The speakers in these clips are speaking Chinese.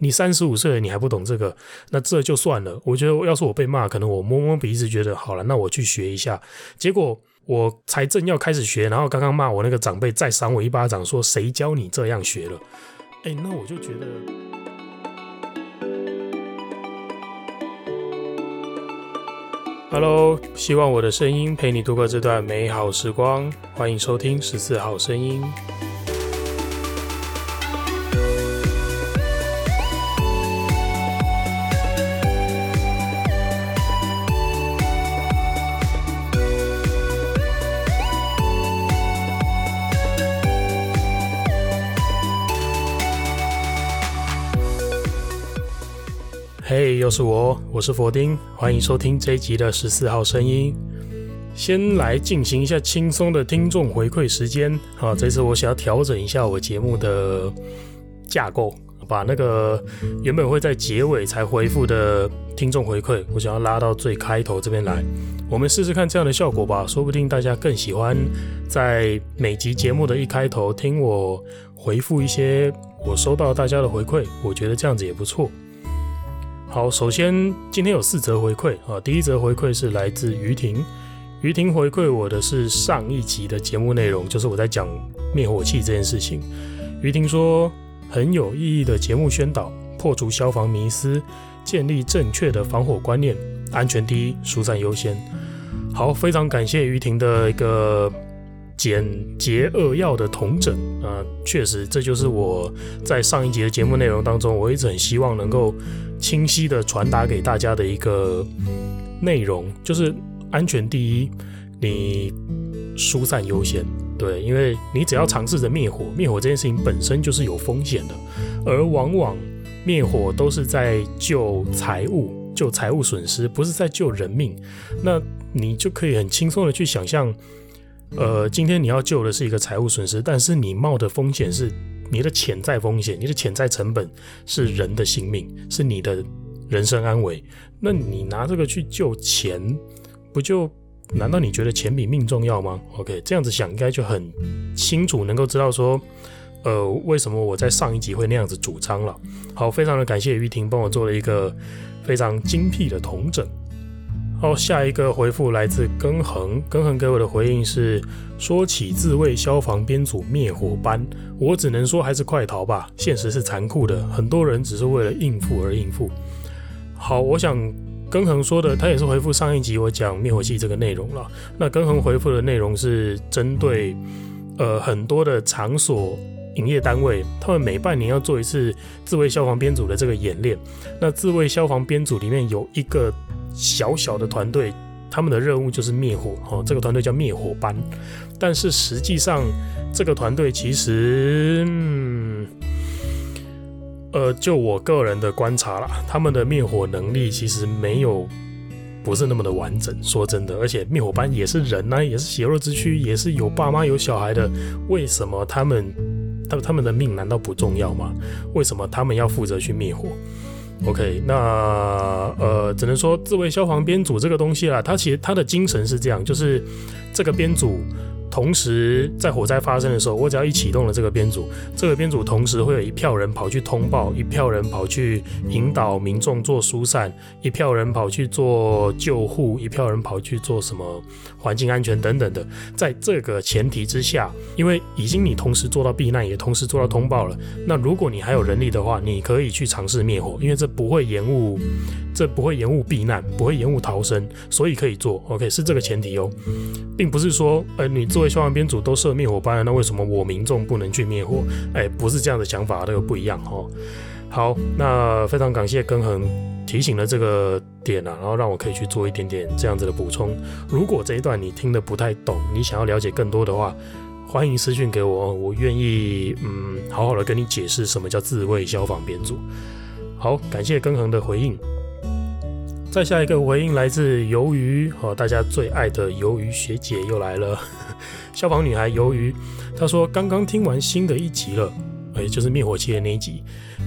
你三十五岁了，你还不懂这个，那这就算了。我觉得要是我被骂，可能我摸摸鼻子，觉得好了，那我去学一下。结果我才正要开始学，然后刚刚骂我那个长辈再赏我一巴掌，说谁教你这样学了？哎，那我就觉得，Hello，希望我的声音陪你度过这段美好时光。欢迎收听十四号声音。嘿，hey, 又是我，我是佛丁，欢迎收听这一集的十四号声音。先来进行一下轻松的听众回馈时间。啊，这次我想要调整一下我节目的架构，把那个原本会在结尾才回复的听众回馈，我想要拉到最开头这边来。我们试试看这样的效果吧，说不定大家更喜欢在每集节目的一开头听我回复一些我收到大家的回馈，我觉得这样子也不错。好，首先今天有四则回馈啊。第一则回馈是来自于婷，于婷回馈我的是上一集的节目内容，就是我在讲灭火器这件事情。于婷说很有意义的节目宣导，破除消防迷思，建立正确的防火观念，安全第一，疏散优先。好，非常感谢于婷的一个。简洁扼要的统整啊，确实，这就是我在上一集的节目内容当中，我一直很希望能够清晰的传达给大家的一个内容，就是安全第一，你疏散优先。对，因为你只要尝试着灭火，灭火这件事情本身就是有风险的，而往往灭火都是在救财物、救财物损失，不是在救人命。那你就可以很轻松的去想象。呃，今天你要救的是一个财务损失，但是你冒的风险是你的潜在风险，你的潜在成本是人的性命，是你的人身安危。那你拿这个去救钱，不就？难道你觉得钱比命重要吗？OK，这样子想应该就很清楚，能够知道说，呃，为什么我在上一集会那样子主张了。好，非常的感谢于婷帮我做了一个非常精辟的同整。好，下一个回复来自根恒，根恒给我的回应是：说起自卫消防编组灭火班，我只能说还是快逃吧。现实是残酷的，很多人只是为了应付而应付。好，我想根恒说的，他也是回复上一集我讲灭火器这个内容了。那根恒回复的内容是针对呃很多的场所营业单位，他们每半年要做一次自卫消防编组的这个演练。那自卫消防编组里面有一个。小小的团队，他们的任务就是灭火。哦，这个团队叫灭火班。但是实际上，这个团队其实，嗯，呃，就我个人的观察啦，他们的灭火能力其实没有，不是那么的完整。说真的，而且灭火班也是人啊，也是血肉之躯，也是有爸妈有小孩的。为什么他们，他他们的命难道不重要吗？为什么他们要负责去灭火？OK，那呃，只能说自卫消防编组这个东西啦，它其实它的精神是这样，就是这个编组。同时，在火灾发生的时候，我只要一启动了这个编组，这个编组同时会有一票人跑去通报，一票人跑去引导民众做疏散，一票人跑去做救护，一票人跑去做什么环境安全等等的。在这个前提之下，因为已经你同时做到避难，也同时做到通报了，那如果你还有人力的话，你可以去尝试灭火，因为这不会延误。这不会延误避难，不会延误逃生，所以可以做。OK，是这个前提哦，并不是说，呃，你作为消防编组都设灭火班了，那为什么我民众不能去灭火？哎，不是这样的想法，这个不一样哦。好，那非常感谢根恒提醒了这个点啊，然后让我可以去做一点点这样子的补充。如果这一段你听得不太懂，你想要了解更多的话，欢迎私讯给我，我愿意嗯好好的跟你解释什么叫自卫消防编组。好，感谢根恒的回应。再下一个回应来自鱿鱼，哦，大家最爱的鱿鱼学姐又来了。消防女孩鱿鱼，她说刚刚听完新的一集了，哎，就是灭火器的那一集。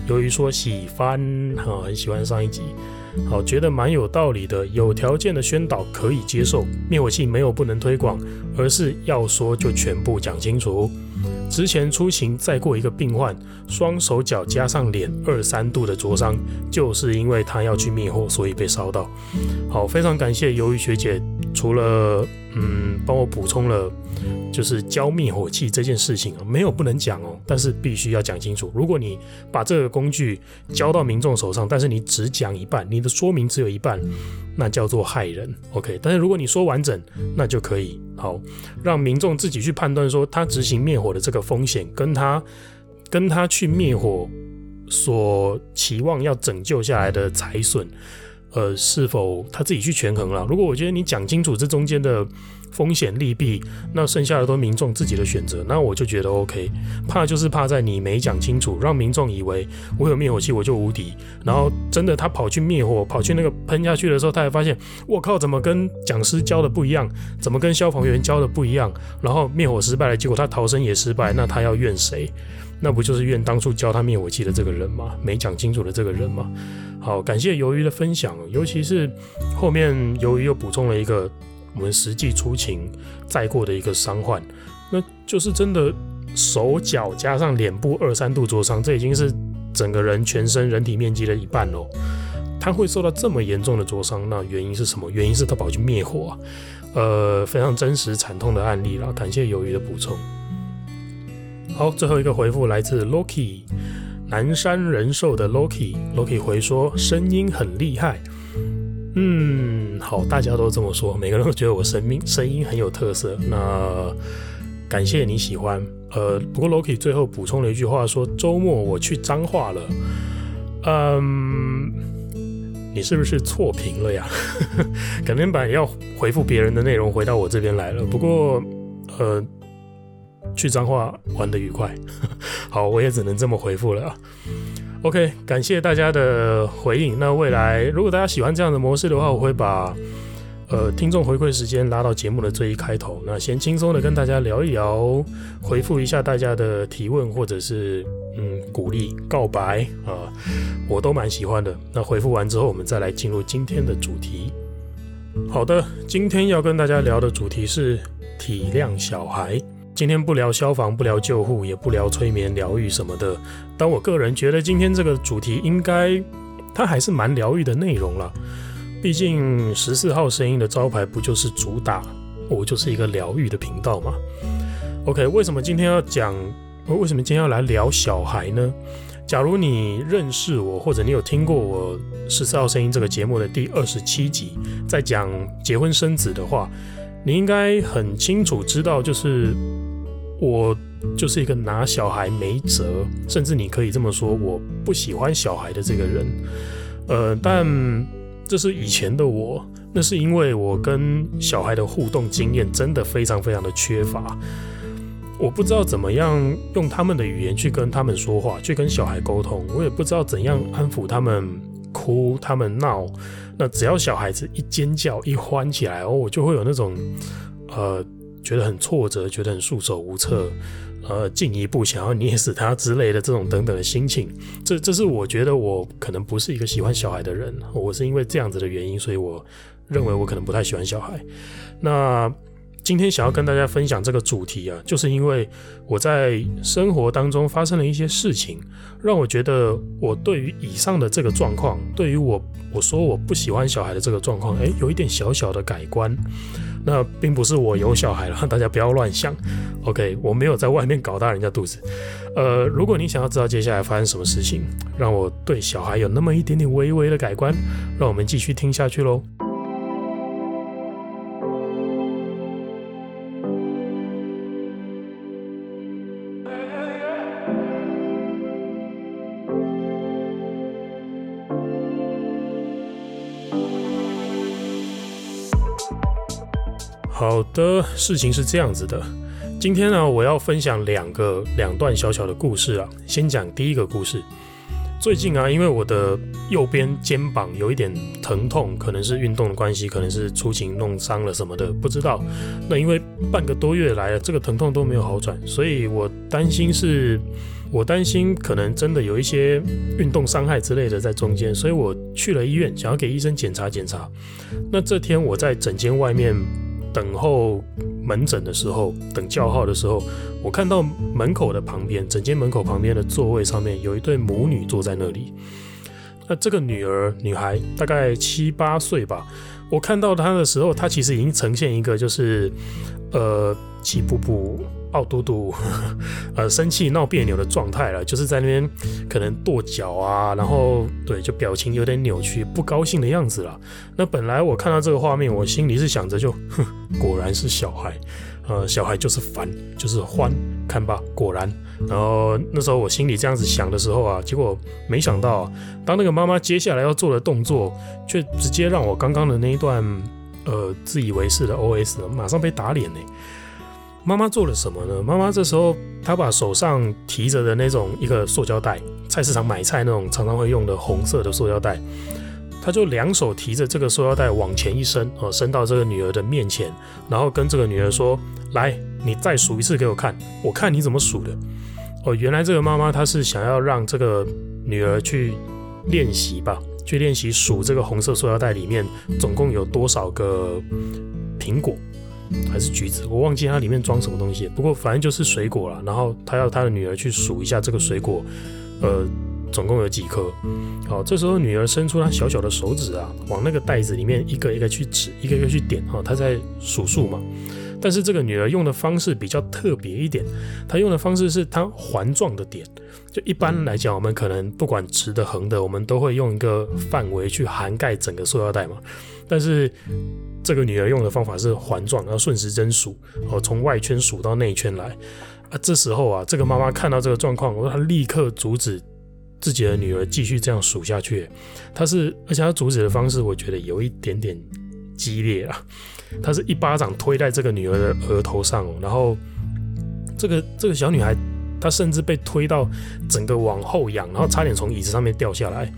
鱿鱼说喜欢，哈，很喜欢上一集，好，觉得蛮有道理的。有条件的宣导可以接受，灭火器没有不能推广，而是要说就全部讲清楚。之前出行载过一个病患，双手脚加上脸二三度的灼伤，就是因为他要去灭火，所以被烧到。好，非常感谢鱿鱼学姐，除了嗯帮我补充了。就是交灭火器这件事情啊，没有不能讲哦，但是必须要讲清楚。如果你把这个工具交到民众手上，但是你只讲一半，你的说明只有一半，那叫做害人。OK，但是如果你说完整，那就可以好让民众自己去判断，说他执行灭火的这个风险，跟他跟他去灭火所期望要拯救下来的财损，呃，是否他自己去权衡了？如果我觉得你讲清楚这中间的。风险利弊，那剩下的都民众自己的选择，那我就觉得 OK。怕就是怕在你没讲清楚，让民众以为我有灭火器我就无敌，然后真的他跑去灭火，跑去那个喷下去的时候，他才发现我靠，怎么跟讲师教的不一样，怎么跟消防员教的不一样，然后灭火失败了，结果他逃生也失败，那他要怨谁？那不就是怨当初教他灭火器的这个人吗？没讲清楚的这个人吗？好，感谢鱿鱼的分享，尤其是后面鱿鱼又补充了一个。我们实际出勤载过的一个伤患，那就是真的手脚加上脸部二三度灼伤，这已经是整个人全身人体面积的一半喽。他会受到这么严重的灼伤，那原因是什么？原因是他跑去灭火啊，呃，非常真实惨痛的案例啦。感谢鱿鱼的补充。好，最后一个回复来自 Loki 南山人寿的 Loki，Loki 回说声音很厉害。嗯，好，大家都这么说，每个人都觉得我声音声音很有特色。那感谢你喜欢。呃，不过 Loki 最后补充了一句话，说周末我去彰化了。嗯，你是不是错评了呀？可能本来要回复别人的内容，回到我这边来了。不过，呃，去彰化玩得愉快。好，我也只能这么回复了。OK，感谢大家的回应。那未来如果大家喜欢这样的模式的话，我会把呃听众回馈时间拉到节目的最一开头。那先轻松的跟大家聊一聊，回复一下大家的提问或者是嗯鼓励告白啊，我都蛮喜欢的。那回复完之后，我们再来进入今天的主题。好的，今天要跟大家聊的主题是体谅小孩。今天不聊消防，不聊救护，也不聊催眠疗愈什么的。但我个人觉得，今天这个主题应该它还是蛮疗愈的内容了。毕竟十四号声音的招牌不就是主打我就是一个疗愈的频道吗？OK，为什么今天要讲？为什么今天要来聊小孩呢？假如你认识我，或者你有听过我十四号声音这个节目的第二十七集，在讲结婚生子的话。你应该很清楚知道，就是我就是一个拿小孩没辙，甚至你可以这么说，我不喜欢小孩的这个人。呃，但这是以前的我，那是因为我跟小孩的互动经验真的非常非常的缺乏，我不知道怎么样用他们的语言去跟他们说话，去跟小孩沟通，我也不知道怎样安抚他们。哭，他们闹，那只要小孩子一尖叫、一欢起来，哦，我就会有那种，呃，觉得很挫折，觉得很束手无策，呃，进一步想要捏死他之类的这种等等的心情。这，这是我觉得我可能不是一个喜欢小孩的人，我是因为这样子的原因，所以我认为我可能不太喜欢小孩。那。今天想要跟大家分享这个主题啊，就是因为我在生活当中发生了一些事情，让我觉得我对于以上的这个状况，对于我我说我不喜欢小孩的这个状况，诶，有一点小小的改观。那并不是我有小孩了，大家不要乱想。OK，我没有在外面搞大人家肚子。呃，如果你想要知道接下来发生什么事情，让我对小孩有那么一点点微微的改观，让我们继续听下去喽。好的，事情是这样子的。今天呢，我要分享两个两段小小的故事啊。先讲第一个故事。最近啊，因为我的右边肩膀有一点疼痛，可能是运动的关系，可能是出勤弄伤了什么的，不知道。那因为半个多月来了，这个疼痛都没有好转，所以我担心是，我担心可能真的有一些运动伤害之类的在中间，所以我去了医院，想要给医生检查检查。那这天我在诊间外面。等候门诊的时候，等叫号的时候，我看到门口的旁边，整间门口旁边的座位上面有一对母女坐在那里。那这个女儿女孩大概七八岁吧，我看到她的时候，她其实已经呈现一个就是呃气步步。傲嘟嘟，呃，生气闹别扭的状态了，就是在那边可能跺脚啊，然后对，就表情有点扭曲，不高兴的样子了。那本来我看到这个画面，我心里是想着就，哼，果然是小孩，呃，小孩就是烦，就是欢，看吧，果然。然后那时候我心里这样子想的时候啊，结果没想到，当那个妈妈接下来要做的动作，却直接让我刚刚的那一段，呃，自以为是的 OS 马上被打脸呢。妈妈做了什么呢？妈妈这时候，她把手上提着的那种一个塑胶袋，菜市场买菜那种常常会用的红色的塑胶袋，她就两手提着这个塑胶袋往前一伸，哦，伸到这个女儿的面前，然后跟这个女儿说：“来，你再数一次给我看，我看你怎么数的。”哦，原来这个妈妈她是想要让这个女儿去练习吧，去练习数这个红色塑胶袋里面总共有多少个苹果。还是橘子，我忘记它里面装什么东西。不过反正就是水果了。然后他要他的女儿去数一下这个水果，呃，总共有几颗。好，这时候女儿伸出她小小的手指啊，往那个袋子里面一个一个去指，一个一个去点。哈，她在数数嘛。但是这个女儿用的方式比较特别一点，她用的方式是她环状的点。就一般来讲，我们可能不管直的横的，我们都会用一个范围去涵盖整个塑料袋嘛。但是这个女儿用的方法是环状，然后顺时针数，哦，从外圈数到内圈来。啊，这时候啊，这个妈妈看到这个状况，我说她立刻阻止自己的女儿继续这样数下去。她是，而且她阻止的方式，我觉得有一点点激烈啊。她是一巴掌推在这个女儿的额头上，然后这个这个小女孩，她甚至被推到整个往后仰，然后差点从椅子上面掉下来。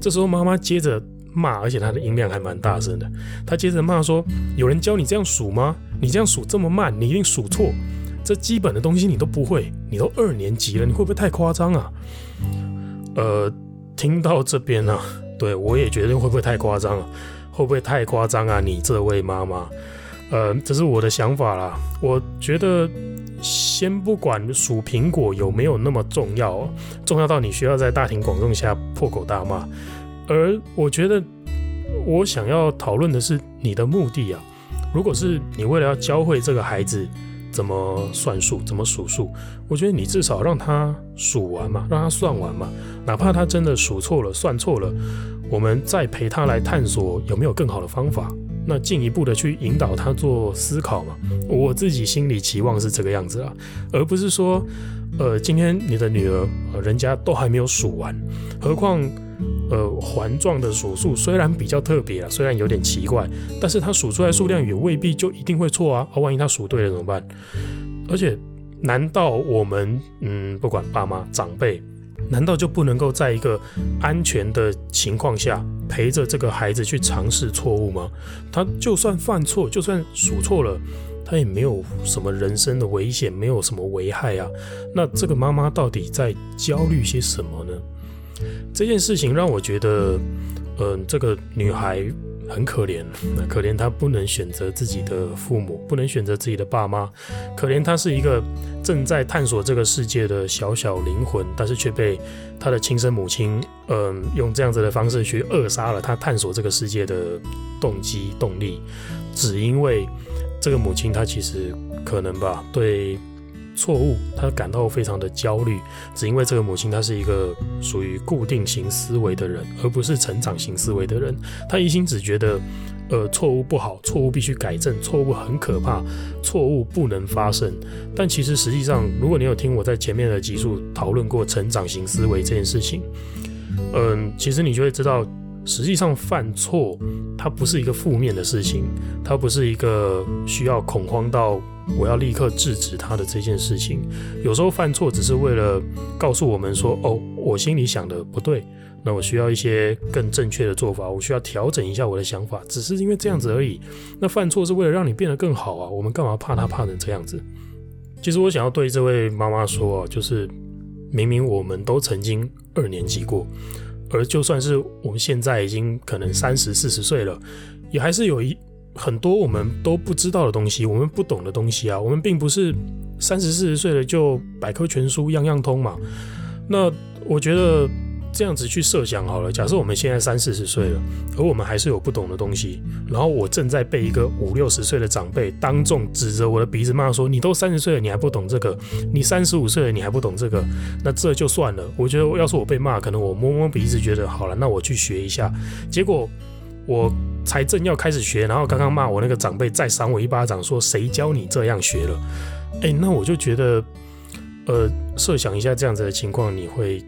这时候妈妈接着。骂，而且他的音量还蛮大声的。他接着骂说：“有人教你这样数吗？你这样数这么慢，你一定数错。这基本的东西你都不会，你都二年级了，你会不会太夸张啊？”呃，听到这边呢、啊，对我也觉得会不会太夸张啊？会不会太夸张啊？你这位妈妈，呃，这是我的想法啦。我觉得先不管数苹果有没有那么重要，重要到你需要在大庭广众下破口大骂。而我觉得，我想要讨论的是你的目的啊。如果是你为了要教会这个孩子怎么算数、怎么数数，我觉得你至少让他数完嘛，让他算完嘛。哪怕他真的数错了、算错了，我们再陪他来探索有没有更好的方法，那进一步的去引导他做思考嘛。我自己心里期望是这个样子啊，而不是说，呃，今天你的女儿，人家都还没有数完，何况。呃，环状的数数虽然比较特别啊，虽然有点奇怪，但是他数出来数量也未必就一定会错啊。啊，万一他数对了怎么办？而且，难道我们嗯，不管爸妈长辈，难道就不能够在一个安全的情况下陪着这个孩子去尝试错误吗？他就算犯错，就算数错了，他也没有什么人生的危险，没有什么危害啊。那这个妈妈到底在焦虑些什么呢？这件事情让我觉得，嗯、这个女孩很可怜，可怜她不能选择自己的父母，不能选择自己的爸妈，可怜她是一个正在探索这个世界的小小灵魂，但是却被她的亲生母亲，嗯、用这样子的方式去扼杀了她探索这个世界的动机动力，只因为这个母亲她其实可能吧，对。错误，他感到非常的焦虑，只因为这个母亲她是一个属于固定型思维的人，而不是成长型思维的人。她一心只觉得，呃，错误不好，错误必须改正，错误很可怕，错误不能发生。但其实实际上，如果你有听我在前面的集数讨论过成长型思维这件事情，嗯、其实你就会知道，实际上犯错它不是一个负面的事情，它不是一个需要恐慌到。我要立刻制止他的这件事情。有时候犯错只是为了告诉我们说：“哦，我心里想的不对，那我需要一些更正确的做法，我需要调整一下我的想法。”只是因为这样子而已。那犯错是为了让你变得更好啊！我们干嘛怕他怕成这样子？其实我想要对这位妈妈说啊，就是明明我们都曾经二年级过，而就算是我们现在已经可能三十四十岁了，也还是有一很多我们都不知道的东西，我们不懂的东西啊，我们并不是三十四十岁了就百科全书样样通嘛。那我觉得。这样子去设想好了，假设我们现在三四十岁了，而我们还是有不懂的东西，然后我正在被一个五六十岁的长辈当众指着我的鼻子骂说：“你都三十岁了，你还不懂这个？你三十五岁了，你还不懂这个？”那这就算了。我觉得要是我被骂，可能我摸摸鼻子，觉得好了，那我去学一下。结果我才正要开始学，然后刚刚骂我那个长辈再赏我一巴掌，说：“谁教你这样学了？”哎，那我就觉得，呃，设想一下这样子的情况，你会。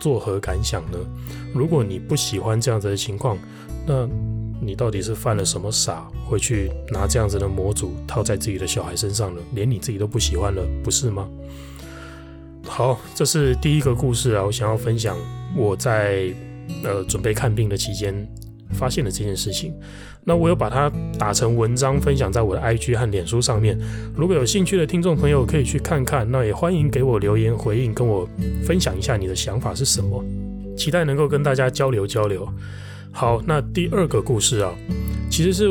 作何感想呢？如果你不喜欢这样子的情况，那你到底是犯了什么傻，会去拿这样子的模组套在自己的小孩身上了？连你自己都不喜欢了，不是吗？好，这是第一个故事啊，我想要分享我在呃准备看病的期间发现了这件事情。那我有把它打成文章分享在我的 IG 和脸书上面，如果有兴趣的听众朋友可以去看看，那也欢迎给我留言回应，跟我分享一下你的想法是什么，期待能够跟大家交流交流。好，那第二个故事啊，其实是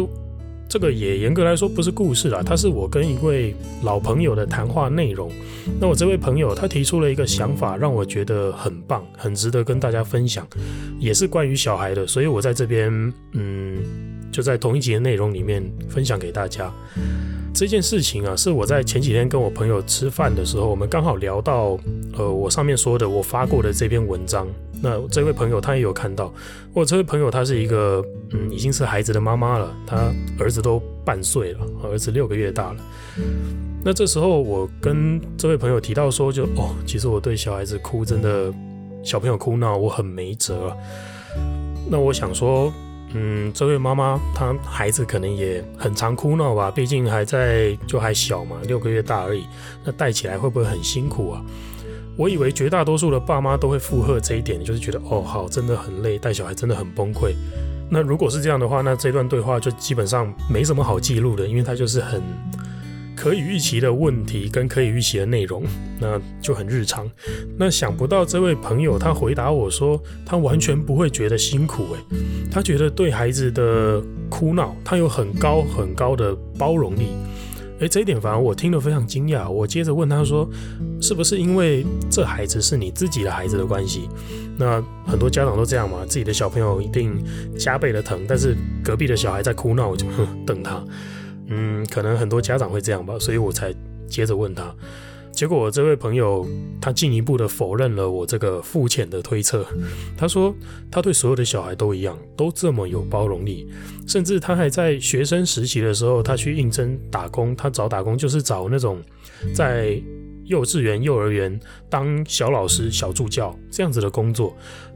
这个也严格来说不是故事啦，它是我跟一位老朋友的谈话内容。那我这位朋友他提出了一个想法，让我觉得很棒，很值得跟大家分享，也是关于小孩的，所以我在这边嗯。就在同一集的内容里面分享给大家这件事情啊，是我在前几天跟我朋友吃饭的时候，我们刚好聊到，呃，我上面说的我发过的这篇文章。那这位朋友他也有看到，我这位朋友他是一个嗯，已经是孩子的妈妈了，他儿子都半岁了，儿子六个月大了。那这时候我跟这位朋友提到说就，就哦，其实我对小孩子哭真的，小朋友哭闹我很没辙。那我想说。嗯，这位妈妈她孩子可能也很常哭闹吧，毕竟还在就还小嘛，六个月大而已。那带起来会不会很辛苦啊？我以为绝大多数的爸妈都会附和这一点，就是觉得哦好，真的很累，带小孩真的很崩溃。那如果是这样的话，那这段对话就基本上没什么好记录的，因为它就是很。可以预期的问题跟可以预期的内容，那就很日常。那想不到这位朋友他回答我说，他完全不会觉得辛苦，诶，他觉得对孩子的哭闹，他有很高很高的包容力。诶，这一点反而我听了非常惊讶。我接着问他说，是不是因为这孩子是你自己的孩子的关系？那很多家长都这样嘛，自己的小朋友一定加倍的疼，但是隔壁的小孩在哭闹，我就哼瞪他。嗯，可能很多家长会这样吧，所以我才接着问他。结果这位朋友他进一步的否认了我这个肤浅的推测。他说他对所有的小孩都一样，都这么有包容力，甚至他还在学生时期的时候，他去应征打工，他找打工就是找那种在。幼稚园、幼儿园当小老师、小助教这样子的工作，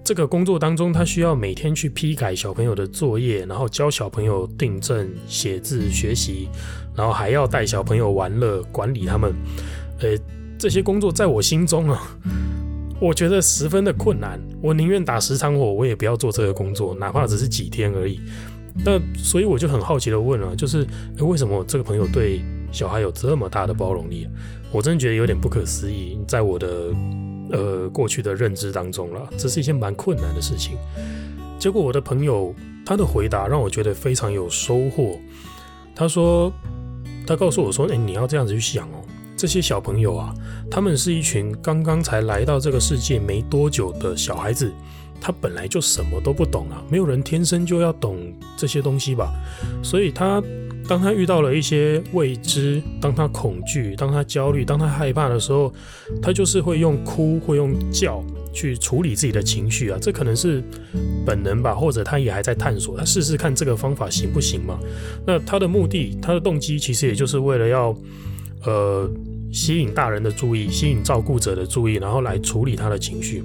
这个工作当中，他需要每天去批改小朋友的作业，然后教小朋友订正、写字、学习，然后还要带小朋友玩乐、管理他们。呃，这些工作在我心中啊，我觉得十分的困难。我宁愿打十场火，我也不要做这个工作，哪怕只是几天而已。那所以我就很好奇的问了，就是为什么这个朋友对小孩有这么大的包容力？我真的觉得有点不可思议，在我的呃过去的认知当中了，这是一件蛮困难的事情。结果我的朋友他的回答让我觉得非常有收获。他说，他告诉我说：“哎，你要这样子去想哦，这些小朋友啊，他们是一群刚刚才来到这个世界没多久的小孩子，他本来就什么都不懂啊，没有人天生就要懂这些东西吧，所以他。”当他遇到了一些未知，当他恐惧，当他焦虑，当他害怕的时候，他就是会用哭，会用叫去处理自己的情绪啊。这可能是本能吧，或者他也还在探索，他试试看这个方法行不行嘛？那他的目的，他的动机，其实也就是为了要，呃。吸引大人的注意，吸引照顾者的注意，然后来处理他的情绪。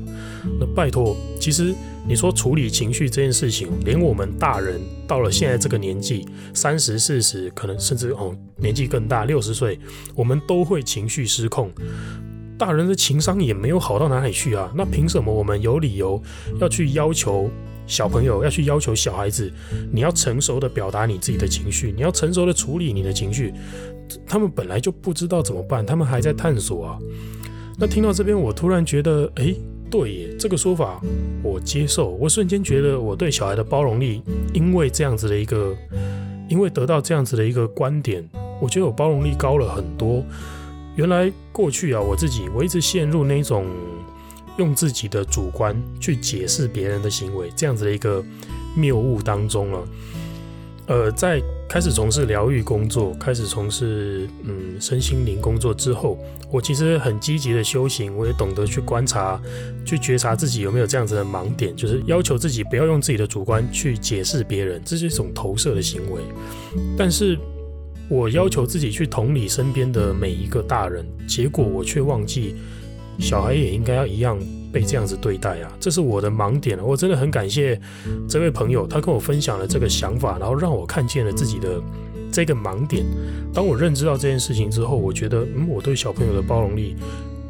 那拜托，其实你说处理情绪这件事情，连我们大人到了现在这个年纪，三十、四十，可能甚至哦年纪更大，六十岁，我们都会情绪失控。大人的情商也没有好到哪里去啊。那凭什么我们有理由要去要求小朋友，要去要求小孩子，你要成熟的表达你自己的情绪，你要成熟的处理你的情绪？他们本来就不知道怎么办，他们还在探索啊。那听到这边，我突然觉得，诶，对耶，这个说法我接受。我瞬间觉得我对小孩的包容力，因为这样子的一个因为得到这样子的一个观点，我觉得我包容力高了很多。原来过去啊，我自己我一直陷入那种用自己的主观去解释别人的行为这样子的一个谬误当中了。呃，在开始从事疗愈工作，开始从事嗯身心灵工作之后，我其实很积极的修行，我也懂得去观察、去觉察自己有没有这样子的盲点，就是要求自己不要用自己的主观去解释别人，这是一种投射的行为。但是，我要求自己去同理身边的每一个大人，结果我却忘记，小孩也应该要一样被这样子对待啊！这是我的盲点。我真的很感谢这位朋友，他跟我分享了这个想法，然后让我看见了自己的这个盲点。当我认知到这件事情之后，我觉得，嗯，我对小朋友的包容力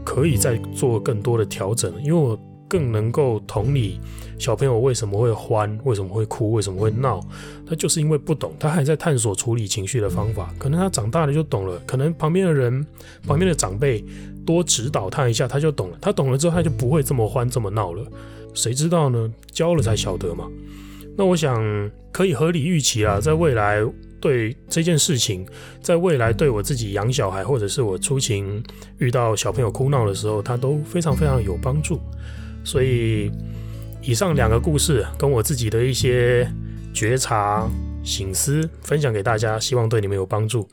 可以再做更多的调整，因为我更能够同理。小朋友为什么会欢？为什么会哭？为什么会闹？他就是因为不懂，他还在探索处理情绪的方法。可能他长大了就懂了，可能旁边的人、旁边的长辈多指导他一下，他就懂了。他懂了之后，他就不会这么欢、这么闹了。谁知道呢？教了才晓得嘛。那我想可以合理预期啊，在未来对这件事情，在未来对我自己养小孩，或者是我出勤遇到小朋友哭闹的时候，他都非常非常有帮助。所以。以上两个故事跟我自己的一些觉察、醒思分享给大家，希望对你们有帮助。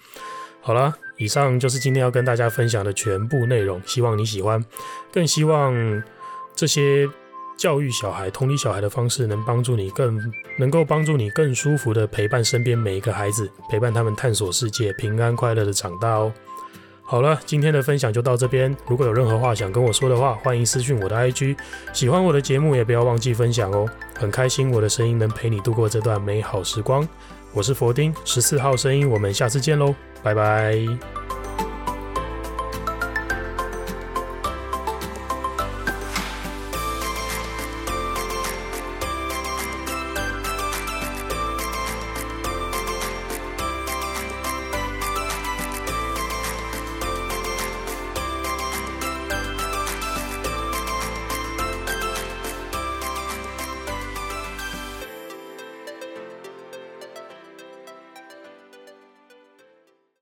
好了，以上就是今天要跟大家分享的全部内容，希望你喜欢。更希望这些教育小孩、同理小孩的方式，能帮助你更能够帮助你更舒服的陪伴身边每一个孩子，陪伴他们探索世界，平安快乐的长大哦。好了，今天的分享就到这边。如果有任何话想跟我说的话，欢迎私信我的 IG。喜欢我的节目，也不要忘记分享哦。很开心我的声音能陪你度过这段美好时光。我是佛丁，十四号声音，我们下次见喽，拜拜。